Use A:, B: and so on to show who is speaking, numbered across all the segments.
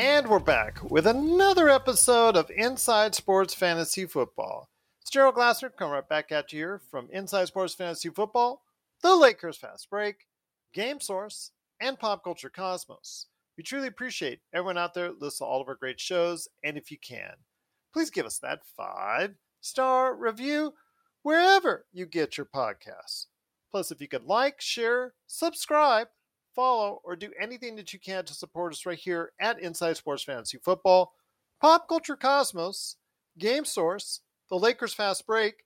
A: And we're back with another episode of Inside Sports Fantasy Football. It's Gerald Glasser coming right back at you here from Inside Sports Fantasy Football, the Lakers Fast Break, Game Source, and Pop Culture Cosmos. We truly appreciate everyone out there listening to all of our great shows, and if you can, please give us that five star review wherever you get your podcasts. Plus, if you could like, share, subscribe, follow, or do anything that you can to support us right here at Inside Sports Fantasy Football, Pop Culture Cosmos, Game Source, The Lakers Fast Break,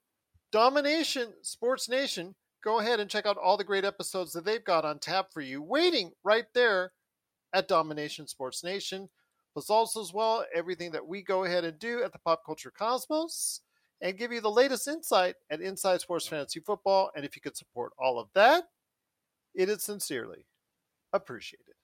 A: Domination Sports Nation, go ahead and check out all the great episodes that they've got on tap for you, waiting right there at Domination Sports Nation. Plus, also as well, everything that we go ahead and do at the Pop Culture Cosmos and give you the latest insight at Inside Sports Fantasy Football. And if you could support all of that, it is sincerely appreciated.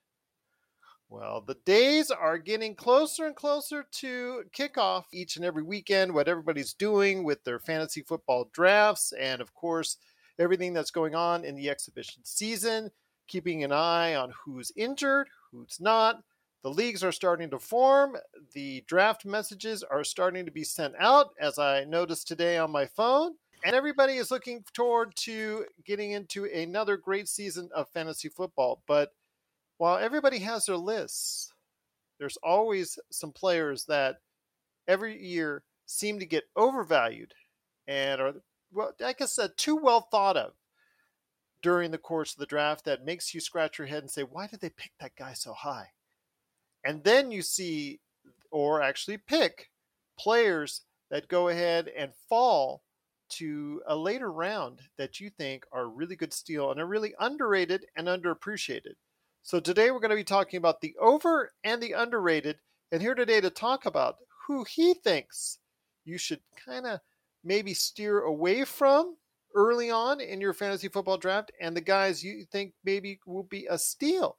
A: Well, the days are getting closer and closer to kickoff each and every weekend, what everybody's doing with their fantasy football drafts, and of course, everything that's going on in the exhibition season, keeping an eye on who's injured, who's not. The leagues are starting to form. The draft messages are starting to be sent out, as I noticed today on my phone. And everybody is looking forward to getting into another great season of fantasy football. But while everybody has their lists, there's always some players that every year seem to get overvalued and are, well, I said, uh, too well thought of during the course of the draft that makes you scratch your head and say, why did they pick that guy so high? And then you see, or actually pick, players that go ahead and fall to a later round that you think are really good steal and are really underrated and underappreciated. So today we're going to be talking about the over and the underrated, and here today to talk about who he thinks you should kind of maybe steer away from early on in your fantasy football draft, and the guys you think maybe will be a steal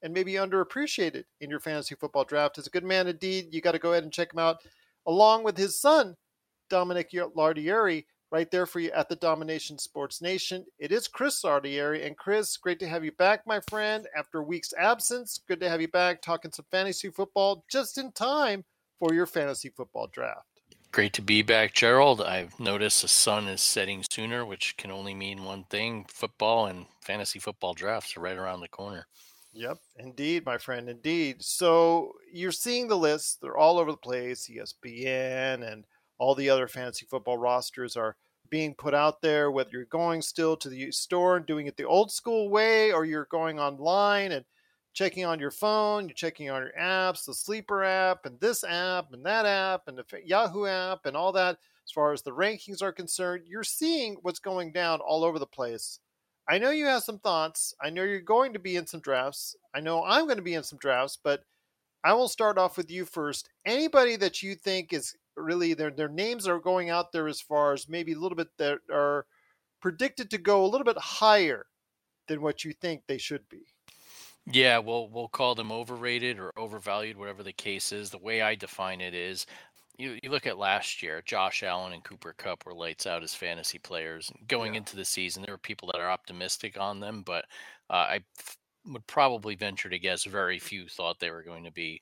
A: and maybe underappreciated in your fantasy football draft. Is a good man indeed. You got to go ahead and check him out, along with his son, Dominic Lardieri, right there for you at the Domination Sports Nation. It is Chris Lardieri. And Chris, great to have you back, my friend, after a week's absence. Good to have you back talking some fantasy football just in time for your fantasy football draft.
B: Great to be back, Gerald. I've noticed the sun is setting sooner, which can only mean one thing football and fantasy football drafts are right around the corner.
A: Yep, indeed, my friend, indeed. So you're seeing the lists, they're all over the place. ESPN and all the other fantasy football rosters are being put out there, whether you're going still to the store and doing it the old school way, or you're going online and checking on your phone, you're checking on your apps, the Sleeper app, and this app, and that app, and the Yahoo app, and all that. As far as the rankings are concerned, you're seeing what's going down all over the place. I know you have some thoughts. I know you're going to be in some drafts. I know I'm going to be in some drafts, but I will start off with you first. Anybody that you think is really their their names are going out there as far as maybe a little bit that are predicted to go a little bit higher than what you think they should be.
B: Yeah, well, we'll call them overrated or overvalued, whatever the case is. The way I define it is you, you look at last year, Josh Allen and Cooper Kupp were lights out as fantasy players. Going yeah. into the season, there were people that are optimistic on them, but uh, I would probably venture to guess very few thought they were going to be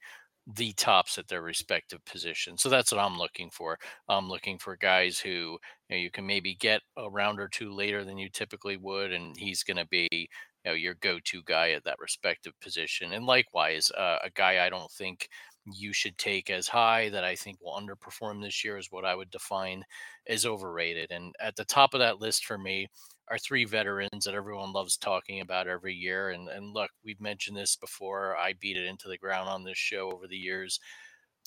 B: the tops at their respective positions. So that's what I'm looking for. I'm looking for guys who you, know, you can maybe get a round or two later than you typically would, and he's going to be you know your go-to guy at that respective position. And likewise, uh, a guy I don't think you should take as high that I think will underperform this year is what I would define as overrated. And at the top of that list for me are three veterans that everyone loves talking about every year. And and look, we've mentioned this before. I beat it into the ground on this show over the years.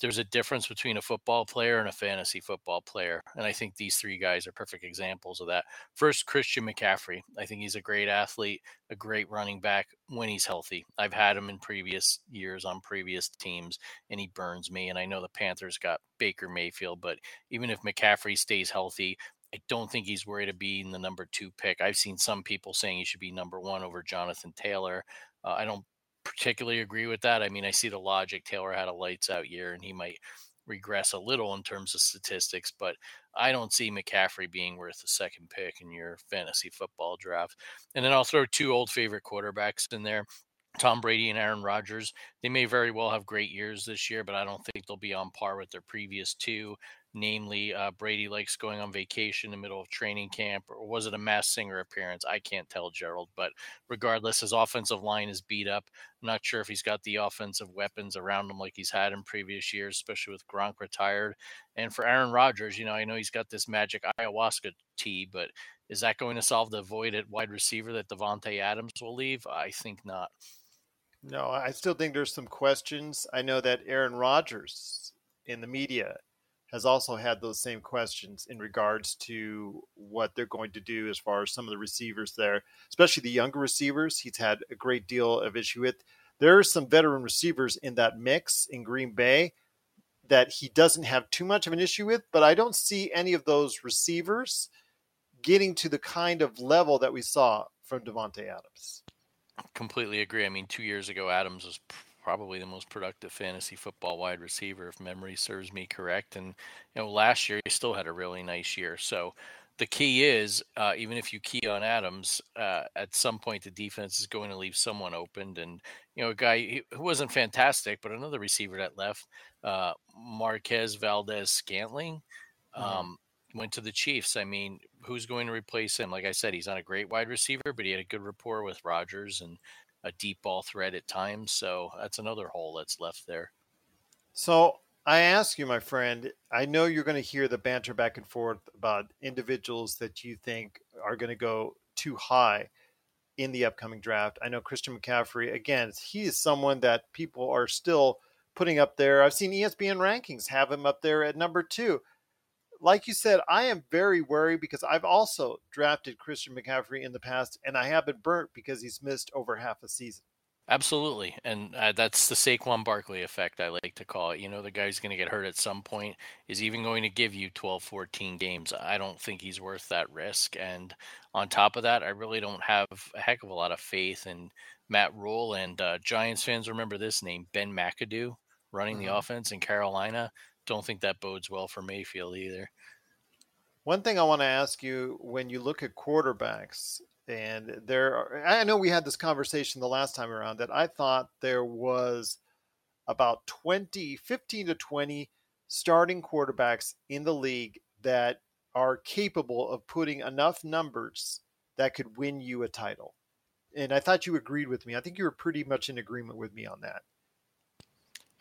B: There's a difference between a football player and a fantasy football player. And I think these three guys are perfect examples of that. First, Christian McCaffrey. I think he's a great athlete, a great running back when he's healthy. I've had him in previous years on previous teams, and he burns me. And I know the Panthers got Baker Mayfield, but even if McCaffrey stays healthy, I don't think he's worried of being the number two pick. I've seen some people saying he should be number one over Jonathan Taylor. Uh, I don't particularly agree with that. I mean, I see the logic. Taylor had a lights out year and he might regress a little in terms of statistics, but I don't see McCaffrey being worth a second pick in your fantasy football draft. And then I'll throw two old favorite quarterbacks in there. Tom Brady and Aaron Rodgers, they may very well have great years this year, but I don't think they'll be on par with their previous two. Namely, uh, Brady likes going on vacation in the middle of training camp, or was it a Masked Singer appearance? I can't tell, Gerald. But regardless, his offensive line is beat up. I'm not sure if he's got the offensive weapons around him like he's had in previous years, especially with Gronk retired. And for Aaron Rodgers, you know, I know he's got this magic ayahuasca tea, but is that going to solve the void at wide receiver that Davante Adams will leave? I think not.
A: No, I still think there's some questions. I know that Aaron Rodgers in the media has also had those same questions in regards to what they're going to do as far as some of the receivers there, especially the younger receivers. He's had a great deal of issue with. There are some veteran receivers in that mix in Green Bay that he doesn't have too much of an issue with, but I don't see any of those receivers getting to the kind of level that we saw from Davante Adams
B: completely agree. I mean, two years ago, Adams was probably the most productive fantasy football wide receiver, if memory serves me correct. And you know, last year he still had a really nice year. So the key is, uh, even if you key on Adams, uh, at some point the defense is going to leave someone opened. And you know, a guy who wasn't fantastic, but another receiver that left, uh, Marquez Valdes Scantling. Mm-hmm. Um, went to the Chiefs. I mean, who's going to replace him? Like I said, he's not a great wide receiver, but he had a good rapport with Rodgers and a deep ball threat at times. So that's another hole that's left there.
A: So I ask you, my friend, I know you're going to hear the banter back and forth about individuals that you think are going to go too high in the upcoming draft. I know Christian McCaffrey, again, he is someone that people are still putting up there. I've seen ESPN rankings have him up there at number two like you said, I am very worried because I've also drafted Christian McCaffrey in the past, and I have been burnt because he's missed over half a season.
B: Absolutely, and uh, that's the Saquon Barkley effect. I like to call it. You know, the guy's going to get hurt at some point. Is even going to give you 12, 14 games. I don't think he's worth that risk. And on top of that, I really don't have a heck of a lot of faith in Matt Rhule. And uh, Giants fans remember this name, Ben McAdoo, running mm-hmm. the offense in Carolina don't think that bodes well for Mayfield either.
A: One thing I want to ask you when you look at quarterbacks, and there, are, I know we had this conversation the last time around that I thought there was about 20, 15 to 20 starting quarterbacks in the league that are capable of putting enough numbers that could win you a title. And I thought you agreed with me. I think you were pretty much in agreement with me on that.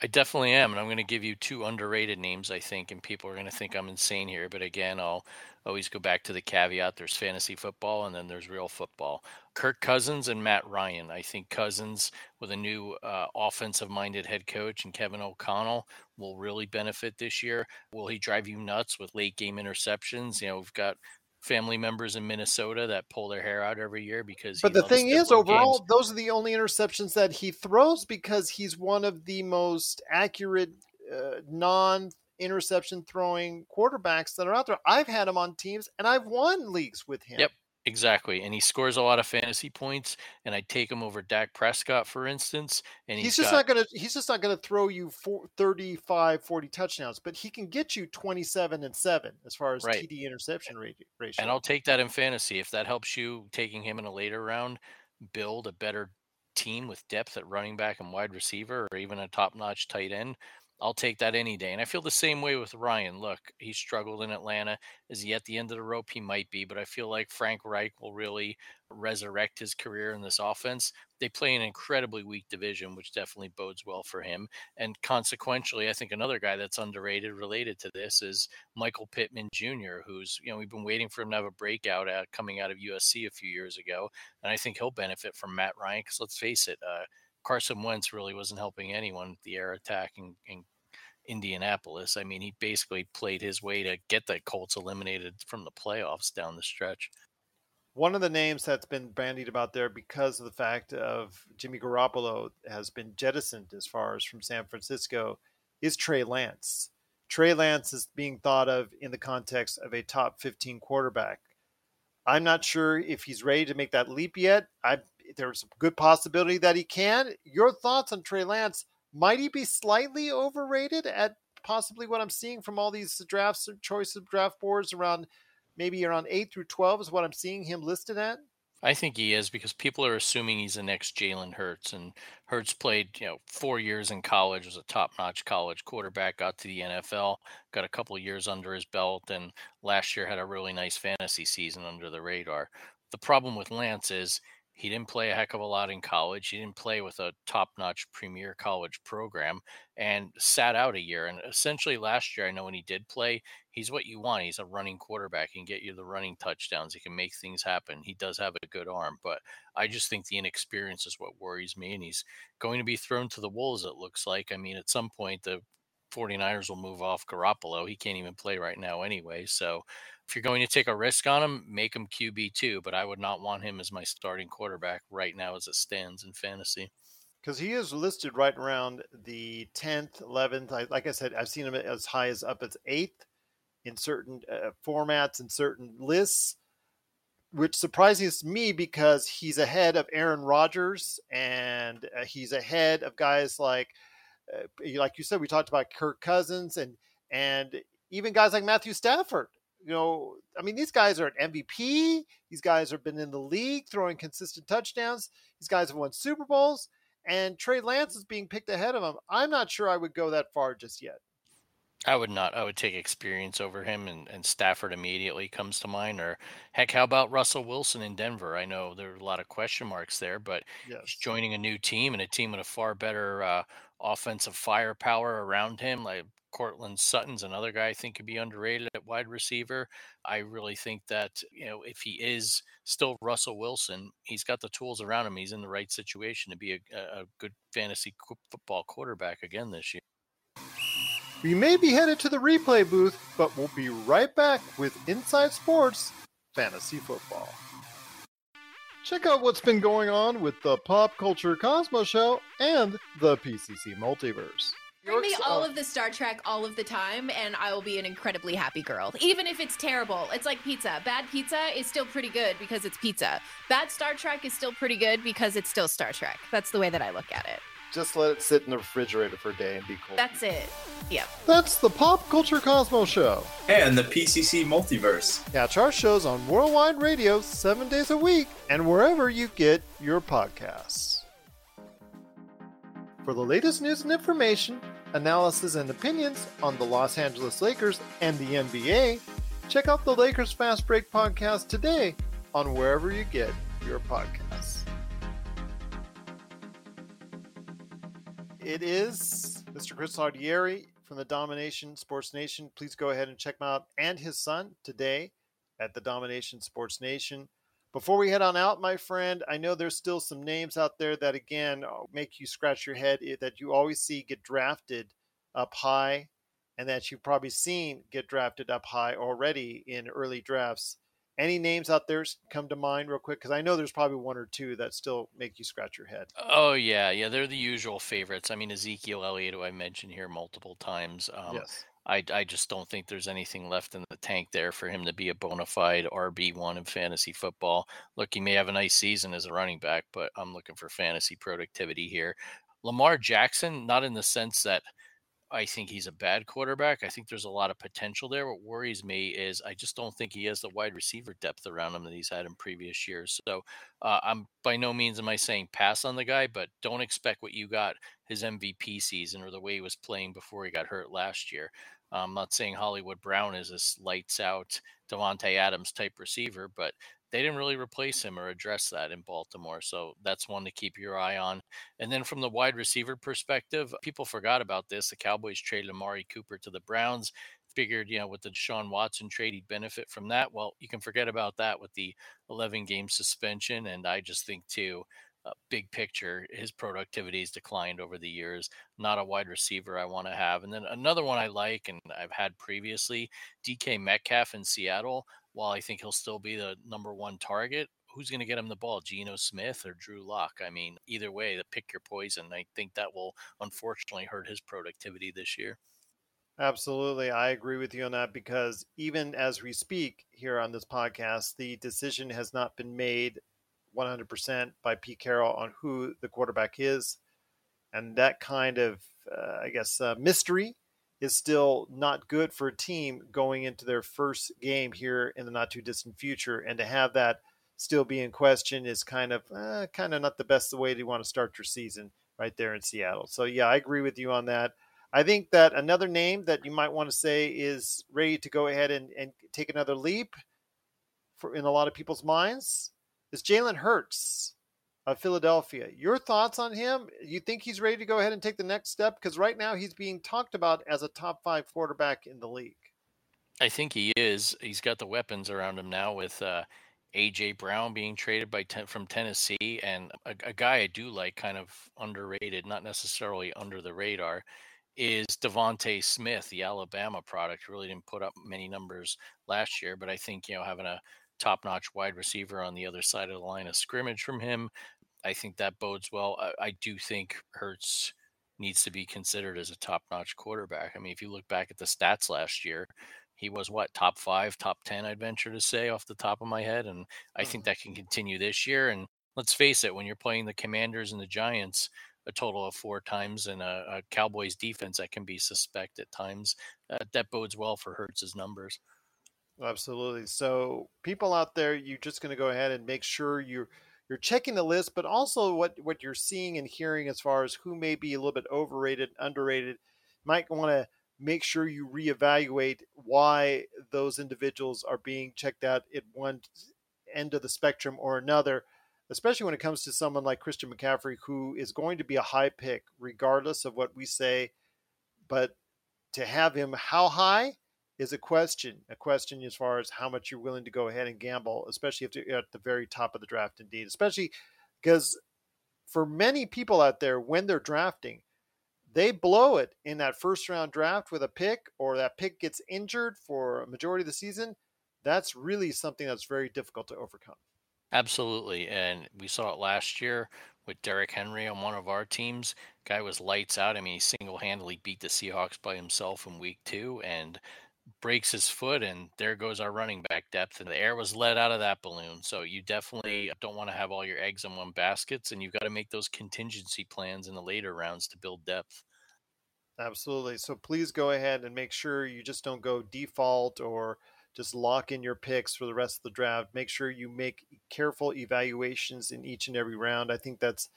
B: I definitely am, and I'm going to give you two underrated names. I think, and people are going to think I'm insane here, but again, I'll always go back to the caveat: there's fantasy football, and then there's real football. Kirk Cousins and Matt Ryan. I think Cousins, with a new uh, offensive-minded head coach and Kevin O'Connell, will really benefit this year. Will he drive you nuts with late-game interceptions? You know, we've got family members in Minnesota that pull their hair out every year because.
A: But the thing is, overall, games. those are the only interceptions that he throws because he's one of the most accurate uh, non interception throwing quarterbacks that are out there. I've had him on teams and I've won leagues with him.
B: Yep. Exactly, and he scores a lot of fantasy points, and I take him over Dak Prescott, for instance. And
A: he's, he's just got, not gonna he's just not gonna throw you four, 35, 40 touchdowns, but he can get you twenty seven and seven as far as right. TD interception ratio.
B: And I'll take that in fantasy if that helps you taking him in a later round, build a better team with depth at running back and wide receiver, or even a top notch tight end. I'll take that any day. And I feel the same way with Ryan. Look, he struggled in Atlanta. Is he at the end of the rope? He might be, but I feel like Frank Reich will really resurrect his career in this offense. They play an incredibly weak division, which definitely bodes well for him. And consequentially, I think another guy that's underrated related to this is Michael Pittman Jr., who's, you know, we've been waiting for him to have a breakout coming out of USC a few years ago. And I think he'll benefit from Matt Ryan because let's face it, uh, Carson Wentz really wasn't helping anyone with the air attack in, in Indianapolis. I mean, he basically played his way to get the Colts eliminated from the playoffs down the stretch.
A: One of the names that's been bandied about there because of the fact of Jimmy Garoppolo has been jettisoned as far as from San Francisco is Trey Lance. Trey Lance is being thought of in the context of a top 15 quarterback. I'm not sure if he's ready to make that leap yet. I there's a good possibility that he can. Your thoughts on Trey Lance? Might he be slightly overrated at possibly what I'm seeing from all these drafts, choice of draft boards around maybe around eight through twelve is what I'm seeing him listed at.
B: I think he is because people are assuming he's the next Jalen Hurts, and Hurts played, you know, four years in college, was a top-notch college quarterback, got to the NFL, got a couple years under his belt, and last year had a really nice fantasy season under the radar. The problem with Lance is he didn't play a heck of a lot in college. He didn't play with a top-notch premier college program, and sat out a year. And essentially, last year, I know when he did play, he's what you want. He's a running quarterback. He can get you the running touchdowns. He can make things happen. He does have a good arm, but I just think the inexperience is what worries me. And he's going to be thrown to the wolves, it looks like. I mean, at some point, the 49ers will move off Garoppolo. He can't even play right now anyway. So if you're going to take a risk on him, make him QB2, but I would not want him as my starting quarterback right now as it stands in fantasy
A: because he is listed right around the 10th 11th like i said i've seen him as high as up as 8th in certain uh, formats and certain lists, which surprises me because he's ahead of Aaron Rodgers and uh, he's ahead of guys like, uh, like you said, we talked about Kirk Cousins and and even guys like Matthew Stafford. You know, I mean, these guys are an MVP. These guys have been in the league throwing consistent touchdowns. These guys have won Super Bowls, and Trey Lance is being picked ahead of him. I'm not sure I would go that far just yet.
B: I would not. I would take experience over him, and, and Stafford immediately comes to mind. Or heck, how about Russell Wilson in Denver? I know there are a lot of question marks there, but yes. he's joining a new team and a team with a far better uh, offensive firepower around him. Like Courtland Sutton's another guy I think could be underrated at wide receiver. I really think that you know if he is still Russell Wilson, he's got the tools around him. He's in the right situation to be a, a good fantasy football quarterback again this year.
A: We may be headed to the replay booth, but we'll be right back with Inside Sports Fantasy Football. Check out what's been going on with the Pop Culture Cosmos Show and the PCC Multiverse.
C: Bring me all of the Star Trek all of the time, and I will be an incredibly happy girl. Even if it's terrible, it's like pizza. Bad pizza is still pretty good because it's pizza. Bad Star Trek is still pretty good because it's still Star Trek. That's the way that I look at it
A: just let it sit in the refrigerator for a day and be cool.
C: That's it. Yep.
A: That's the Pop Culture Cosmos Show.
D: And the PCC Multiverse.
A: Catch our shows on Worldwide Radio seven days a week and wherever you get your podcasts. For the latest news and information, analysis and opinions on the Los Angeles Lakers and the NBA, check out the Lakers Fast Break podcast today on wherever you get your podcasts. It is Mr. Chris Lardieri from the Domination Sports Nation. Please go ahead and check him out and his son today at the Domination Sports Nation. Before we head on out, my friend, I know there's still some names out there that, again, uh, make you scratch your head eh, that you always see get drafted up high and that you've probably seen get drafted up high already in early drafts. Any names out there come to mind real quick? Because I know there's probably one or two that still make you scratch your head.
B: Oh yeah, yeah, they're the usual favorites. I mean, Ezekiel Elliott, who I mentioned here multiple times. Um, yes. I, I just don't think there's anything left in the tank there for him to be a bona fide RB one in fantasy football. Look, he may have a nice season as a running back, but I'm looking for fantasy productivity here. Lamar Jackson, not in the sense that I think he's a bad quarterback. I think there's a lot of potential there. What worries me is I just don't think he has the wide receiver depth around him that he's had in previous years. So uh, I'm by no means am I saying pass on the guy, but don't expect what you got his MVP season or the way he was playing before he got hurt last year. I'm not saying Hollywood Brown is this lights out Davante Adams type receiver, but they didn't really replace him or address that in Baltimore. So that's one to keep your eye on. And then from the wide receiver perspective, people forgot about this. The Cowboys traded Amari Cooper to the Browns. Figured, you know, with the Deshaun Watson trade, he'd benefit from that. Well, you can forget about that with the 11 game suspension. And I just think, too, uh, big picture, his productivity has declined over the years. Not a wide receiver I want to have. And then another one I like and I've had previously, DK Metcalf in Seattle while I think he'll still be the number one target, who's going to get him the ball, Geno Smith or Drew Lock? I mean, either way, to pick your poison. I think that will unfortunately hurt his productivity this year.
A: Absolutely. I agree with you on that because even as we speak here on this podcast, the decision has not been made 100% by Pete Carroll on who the quarterback is. And that kind of, uh, I guess, uh, mystery is still not good for a team going into their first game here in the not too distant future. And to have that still be in question is kind of uh, kind of not the best way to want to start your season right there in Seattle. So yeah, I agree with you on that. I think that another name that you might want to say is ready to go ahead and, and take another leap for in a lot of people's minds is Jalen Hurts of Philadelphia. Your thoughts on him? You think he's ready to go ahead and take the next step? Because right now he's being talked about as a top five quarterback in the league.
B: I think he is. He's got the weapons around him now with uh, AJ Brown being traded by ten, from Tennessee, and a, a, guy I do like, kind of underrated, not necessarily under the radar, is DeVonta Smith, the Alabama product. Really didn't put up many numbers last year, but I think you know having a top-notch wide receiver on the other side of the line of scrimmage from him, I think that bodes well. I, I do think Hurts needs to be considered as a top-notch quarterback. I mean, if you look back at the stats last year, he was what top five, top ten, I'd venture to say off the top of my head, and I think mm-hmm. that can continue this year. And let's face it, when you're playing the Commanders and the Giants a total of four times and a, a Cowboys defense that can be suspect at times, uh, that bodes well for Hurts's numbers.
A: Absolutely. So people out there, you're just going to go ahead and make sure you're you're checking the list, but also what what you're seeing and hearing as far as who may be a little bit overrated, underrated. Might want to make sure you reevaluate why those individuals are being checked out at one end of the spectrum or another, especially when it comes to someone like Christian McCaffrey, who is going to be a high pick regardless of what we say. But to have him how high is a question, a question as far as how much you're willing to go ahead and gamble, especially if you're at the very top of the draft indeed, especially because for many people out there, when they're drafting, they blow it in that first round draft with a pick or that pick gets injured for a majority of the season, that's really something that's very difficult to overcome.
B: Absolutely. And we saw it last year with Derrick Henry on one of our teams. Guy was lights out. I mean, he single handedly beat the Seahawks by himself in week two and breaks his foot, and there goes our running back depth. And the air was let out of that balloon. So you definitely don't want to have all your eggs in one baskets, and you've got to make those contingency plans in the later rounds to build depth.
A: Absolutely. So please go ahead and make sure you just don't go default or just lock in your picks for the rest of the draft. Make sure you make careful evaluations in each and every round. I think that's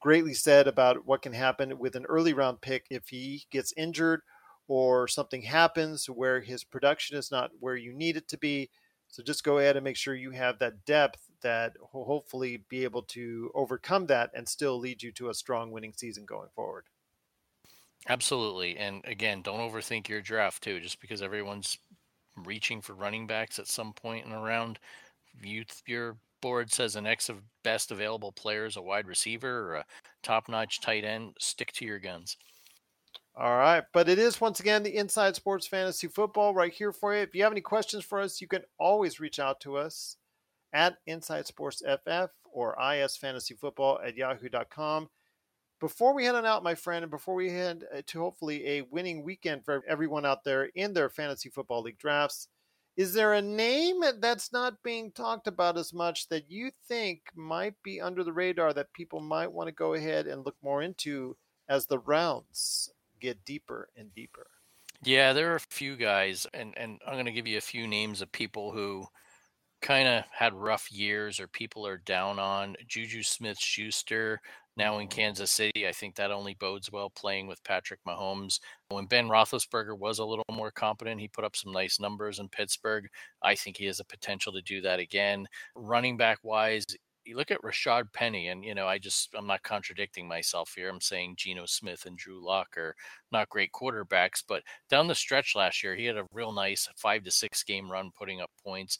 A: greatly said about what can happen with an early round pick if he gets injured or something happens where his production is not where you need it to be. So just go ahead and make sure you have that depth that will hopefully be able to overcome that and still lead you to a strong winning season going forward.
B: Absolutely. And again, don't overthink your draft too. Just because everyone's reaching for running backs at some point in a round, you, your board says an X of best available players, a wide receiver or a top notch tight end, stick to your guns.
A: All right. But it is once again the Inside Sports Fantasy Football right here for you. If you have any questions for us, you can always reach out to us at Inside Sports FF or isfantasyfootball at yahoo.com. Before we head on out, my friend, and before we head uh, to hopefully a winning weekend for everyone out there in their fantasy football league drafts, is there a name that's not being talked about as much that you think might be under the radar that people might want to go ahead and look more into as the rounds get deeper and deeper.
B: Yeah, there are a few guys, and, and I'm going to give you a few names of people who kind of had rough years or people are down on. Juju Smith Schuster, now in mm-hmm. Kansas City. I think that only bodes well playing with Patrick Mahomes. When Ben Roethlisberger was a little more competent, he put up some nice numbers in Pittsburgh. I think he has a potential to do that again. Running back wise, you look at Rashaad Penny, and you know, I just I'm not contradicting myself here. I'm saying Geno Smith and Drew Lock are not great quarterbacks, but down the stretch last year, he had a real nice five to six game run, putting up points.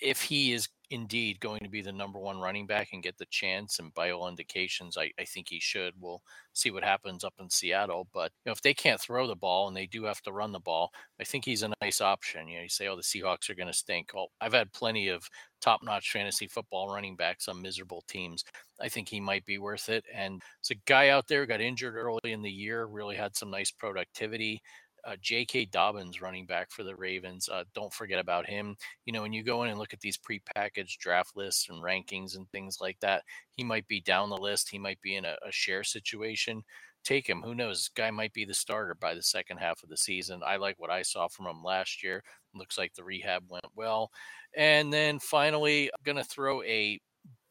B: If he is indeed going to be the number one running back and get the chance, and by all indications, I, I think he should. We'll see what happens up in Seattle. But you know, if they can't throw the ball and they do have to run the ball, I think he's a nice option. You know, you say, oh, the Seahawks are going to stink. Well, I've had plenty of top-notch fantasy football running backs on miserable teams. I think he might be worth it. And it's a guy out there got injured early in the year, really had some nice productivity uh, J.K. Dobbins, running back for the Ravens. Uh, don't forget about him. You know, when you go in and look at these prepackaged draft lists and rankings and things like that, he might be down the list. He might be in a, a share situation. Take him. Who knows? Guy might be the starter by the second half of the season. I like what I saw from him last year. Looks like the rehab went well. And then finally, I'm going to throw a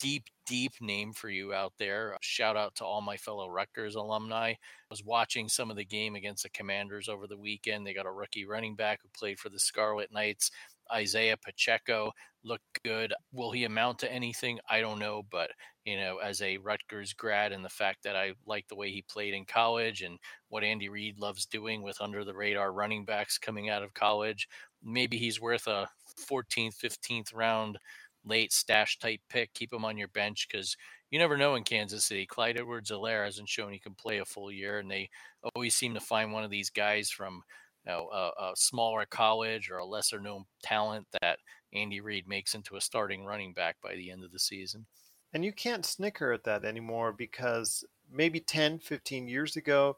B: deep, deep name for you out there. Shout out to all my fellow Rutgers alumni. I was watching some of the game against the Commanders over the weekend. They got a rookie running back who played for the Scarlet Knights. Isaiah Pacheco looked good. Will he amount to anything? I don't know, but you know, as a Rutgers grad and the fact that I like the way he played in college and what Andy Reid loves doing with under the radar running backs coming out of college, maybe he's worth a 14th, 15th round late stash type pick. Keep him on your bench because you never know in Kansas City. Clyde Edwards Helaire hasn't shown he can play a full year, and they always seem to find one of these guys from you know, a, a smaller college or a lesser known talent that Andy Reid makes into a starting running back by the end of the season.
A: And you can't snicker at that anymore because maybe 10, 15 years ago,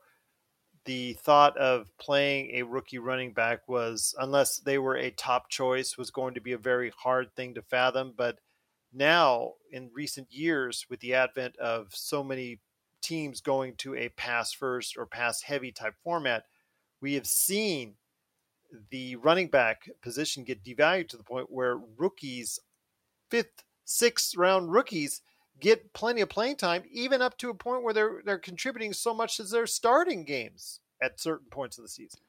A: the thought of playing a rookie running back was, unless they were a top choice, was going to be a very hard thing to fathom. But now, in recent years, with the advent of so many teams going to a pass first or pass heavy type format, we have seen the running back position get devalued to the point where rookies, fifth, sixth round rookies, get plenty of playing time, even up to a point where they're they're contributing so much as they're starting games at certain points of the season.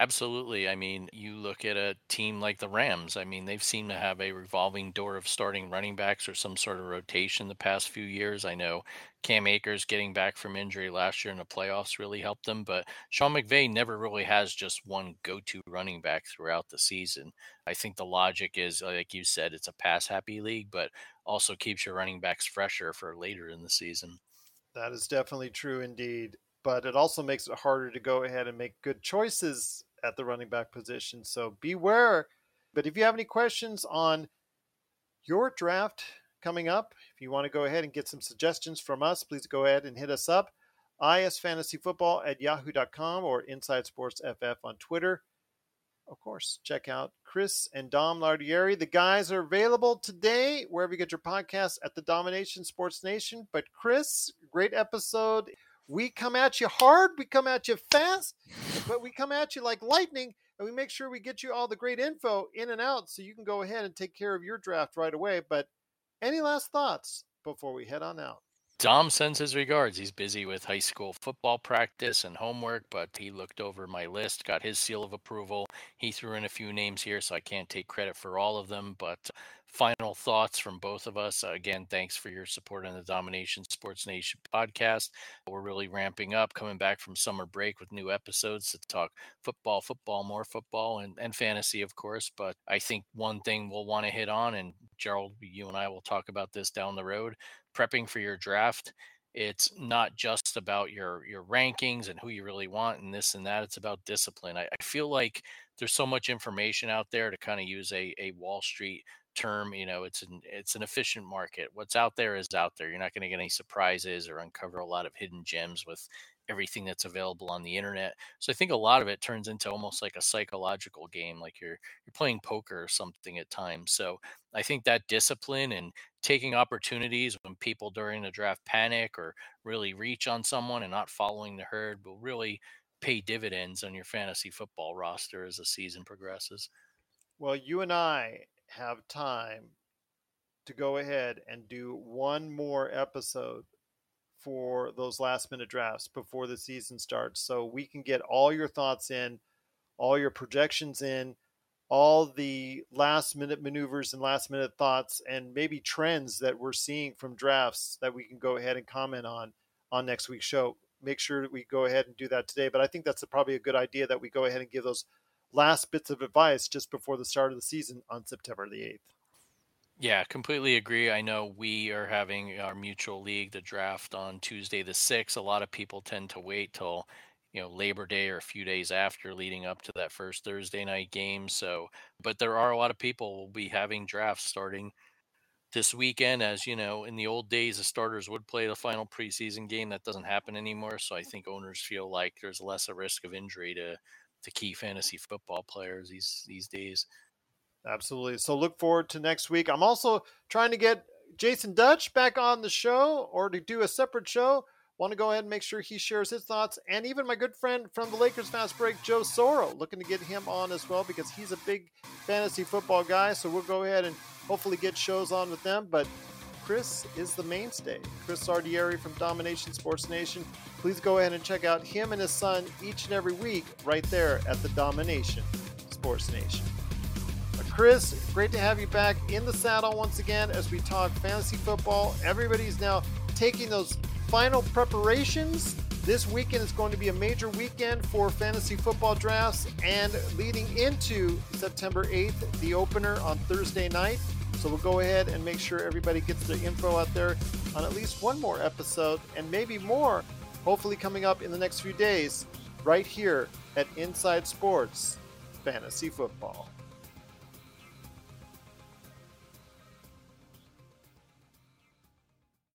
B: Absolutely. I mean, you look at a team like the Rams. I mean, they've seemed to have a revolving door of starting running backs or some sort of rotation the past few years. I know Cam Akers getting back from injury last year in the playoffs really helped them, but Sean McVay never really has just one go to running back throughout the season. I think the logic is, uh, like you said, it's a pass happy league, but also keeps your running backs fresher for later in the season.
A: That is definitely true indeed but it also makes it harder to go ahead and make good choices at the running back position. So beware. But if you have any questions on your draft coming up, if you want to go ahead and get some suggestions from us, please go ahead and hit us up. isfantasyfootball at yahoo.com or Inside Sports FF on Twitter. Of course, check out Chris and Dom Lardieri. The guys are available today wherever you get your podcasts at the Domination Sports Nation. But Chris, great episode. We come at you hard, we come at you fast, but we come at you like lightning, and we make sure we get you all the great info in and out so you can go ahead and take care of your draft right away. But any last thoughts before we head on out?
B: Dom sends his regards. He's busy with high school football practice and homework, but he looked over my list, got his seal of approval. He threw in a few names here, so I can't take credit for all of them. But final thoughts from both of us. Again, thanks for your support on the Domination Sports Nation podcast. We're really ramping up, coming back from summer break with new episodes to talk football, football, more football, and, and fantasy, of course. But I think one thing we'll want to hit on, and Gerald, you and I will talk about this down the road, prepping for your draft it's not just about your your rankings and who you really want and this and that it's about discipline i, I feel like there's so much information out there to kind of use a, a wall street term you know it's an it's an efficient market. What's out there is out there. You're not going to get any surprises or uncover a lot of hidden gems with everything that's available on the internet. So i think a lot of it turns into almost like a psychological game like you're you're playing poker or something at times. So i think that discipline and taking opportunities when people during the draft panic or really reach on someone and not following the herd will really pay dividends on your fantasy football roster as the season progresses.
A: Well you and i have time to go ahead and do one more episode for those last minute drafts before the season starts so we can get all your thoughts in, all your projections in, all the last minute maneuvers and last minute thoughts and maybe trends that we're seeing from drafts that we can go ahead and comment on on next week's show. Make sure that we go ahead and do that today, but I think that's a, probably a good idea that we go ahead and give those last bits of advice just before the start of the season on September the 8th.
B: Yeah, completely agree. I know we are having our mutual league, the draft on Tuesday the 6th. A lot of people tend to wait till, you know, Labor Day or a few days after leading up to that first Thursday night game. So, but there are a lot of people will be having drafts starting this weekend as you know in the old days the starters would play the final preseason game that doesn't happen anymore so i think owners feel like there's less a risk of injury to to key fantasy football players these these days.
A: Absolutely. So look forward to next week. I'm also trying to get Jason Dutch back on the show or to do a separate show. Want to go ahead and make sure he shares his thoughts. And even my good friend from the Lakers Fast Break, Joe Soro, looking to get him on as well because he's a big fantasy football guy. So we'll go ahead and hopefully get shows on with them. But Chris is the mainstay. Chris Lardieri from Domination Sports Nation. Please go ahead and check out him and his son each and every week right there at the Domination Sports Nation. Chris, great to have you back in the saddle once again as we talk fantasy football. Everybody's now taking those final preparations. This weekend is going to be a major weekend for fantasy football drafts and leading into September 8th, the opener on Thursday night. So we'll go ahead and make sure everybody gets their info out there on at least one more episode and maybe more, hopefully coming up in the next few days, right here at Inside Sports Fantasy Football.